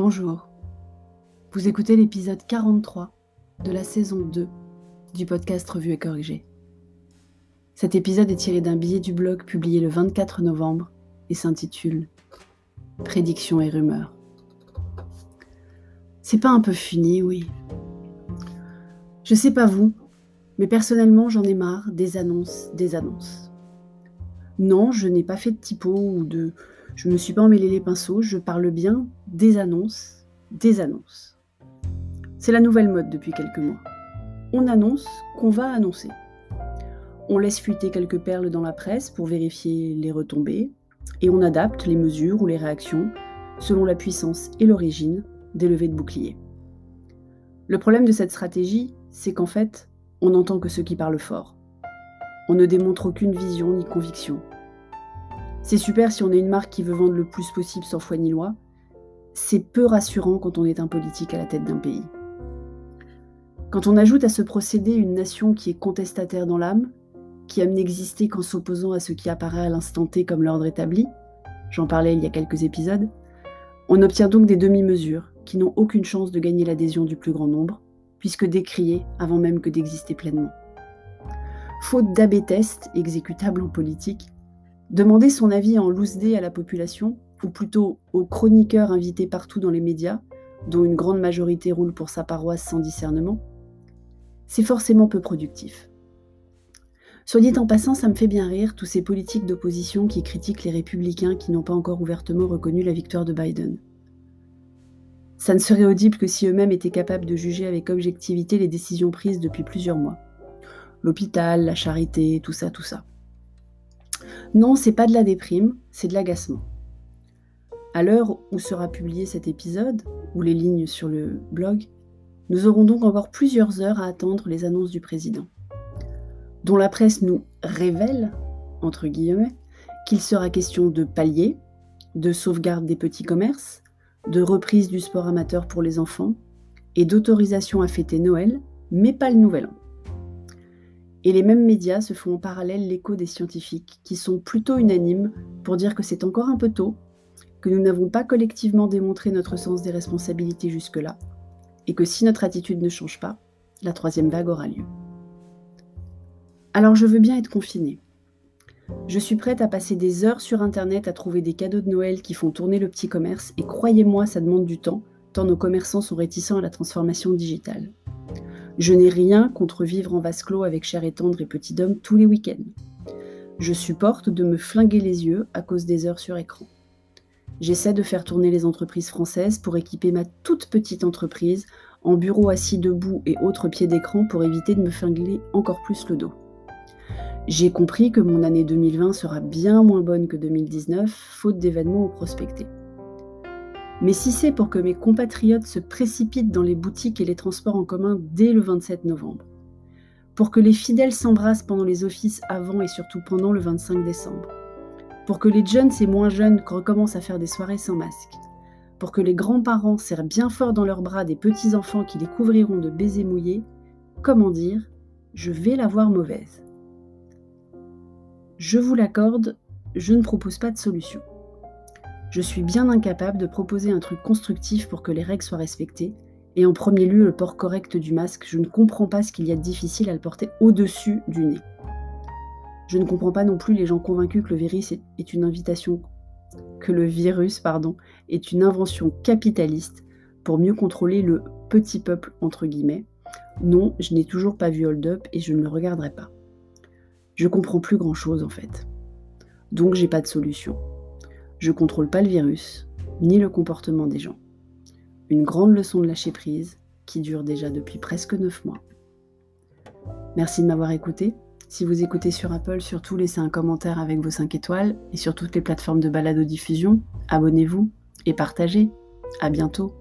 Bonjour. Vous écoutez l'épisode 43 de la saison 2 du podcast Revue et Corrigé. Cet épisode est tiré d'un billet du blog publié le 24 novembre et s'intitule Prédictions et rumeurs. C'est pas un peu fini, oui. Je sais pas vous, mais personnellement j'en ai marre des annonces, des annonces. Non, je n'ai pas fait de typo ou de je me suis pas emmêlé les pinceaux, je parle bien des annonces, des annonces. C'est la nouvelle mode depuis quelques mois. On annonce qu'on va annoncer. On laisse fuiter quelques perles dans la presse pour vérifier les retombées, et on adapte les mesures ou les réactions selon la puissance et l'origine des levées de boucliers. Le problème de cette stratégie, c'est qu'en fait, on n'entend que ceux qui parlent fort. On ne démontre aucune vision ni conviction. C'est super si on est une marque qui veut vendre le plus possible sans foi ni loi. C'est peu rassurant quand on est un politique à la tête d'un pays. Quand on ajoute à ce procédé une nation qui est contestataire dans l'âme, qui aime n'exister qu'en s'opposant à ce qui apparaît à l'instant T comme l'ordre établi, j'en parlais il y a quelques épisodes, on obtient donc des demi-mesures qui n'ont aucune chance de gagner l'adhésion du plus grand nombre, puisque décriées avant même que d'exister pleinement. Faute d'AB test exécutable en politique, Demander son avis en loose à la population, ou plutôt aux chroniqueurs invités partout dans les médias, dont une grande majorité roule pour sa paroisse sans discernement, c'est forcément peu productif. Soit dit en passant, ça me fait bien rire tous ces politiques d'opposition qui critiquent les républicains qui n'ont pas encore ouvertement reconnu la victoire de Biden. Ça ne serait audible que si eux-mêmes étaient capables de juger avec objectivité les décisions prises depuis plusieurs mois. L'hôpital, la charité, tout ça, tout ça. Non, c'est pas de la déprime, c'est de l'agacement. À l'heure où sera publié cet épisode, ou les lignes sur le blog, nous aurons donc encore plusieurs heures à attendre les annonces du président, dont la presse nous révèle, entre guillemets, qu'il sera question de paliers, de sauvegarde des petits commerces, de reprise du sport amateur pour les enfants et d'autorisation à fêter Noël, mais pas le Nouvel An. Et les mêmes médias se font en parallèle l'écho des scientifiques, qui sont plutôt unanimes pour dire que c'est encore un peu tôt, que nous n'avons pas collectivement démontré notre sens des responsabilités jusque-là, et que si notre attitude ne change pas, la troisième vague aura lieu. Alors je veux bien être confinée. Je suis prête à passer des heures sur Internet à trouver des cadeaux de Noël qui font tourner le petit commerce, et croyez-moi, ça demande du temps, tant nos commerçants sont réticents à la transformation digitale. Je n'ai rien contre vivre en vase clos avec chair et tendre et petit homme tous les week-ends. Je supporte de me flinguer les yeux à cause des heures sur écran. J'essaie de faire tourner les entreprises françaises pour équiper ma toute petite entreprise en bureau assis debout et autres pieds d'écran pour éviter de me flinguer encore plus le dos. J'ai compris que mon année 2020 sera bien moins bonne que 2019, faute d'événements au prospecter. Mais si c'est pour que mes compatriotes se précipitent dans les boutiques et les transports en commun dès le 27 novembre, pour que les fidèles s'embrassent pendant les offices avant et surtout pendant le 25 décembre, pour que les jeunes et moins jeunes recommencent à faire des soirées sans masque, pour que les grands-parents serrent bien fort dans leurs bras des petits-enfants qui les couvriront de baisers mouillés, comment dire, je vais la voir mauvaise. Je vous l'accorde, je ne propose pas de solution. Je suis bien incapable de proposer un truc constructif pour que les règles soient respectées. Et en premier lieu, le port correct du masque, je ne comprends pas ce qu'il y a de difficile à le porter au-dessus du nez. Je ne comprends pas non plus les gens convaincus que le virus est une invitation que le virus pardon, est une invention capitaliste pour mieux contrôler le petit peuple entre guillemets. Non, je n'ai toujours pas vu Hold Up et je ne le regarderai pas. Je comprends plus grand chose en fait. Donc j'ai pas de solution. Je contrôle pas le virus, ni le comportement des gens. Une grande leçon de lâcher prise qui dure déjà depuis presque 9 mois. Merci de m'avoir écouté. Si vous écoutez sur Apple, surtout laissez un commentaire avec vos 5 étoiles et sur toutes les plateformes de balado-diffusion, abonnez-vous et partagez. À bientôt.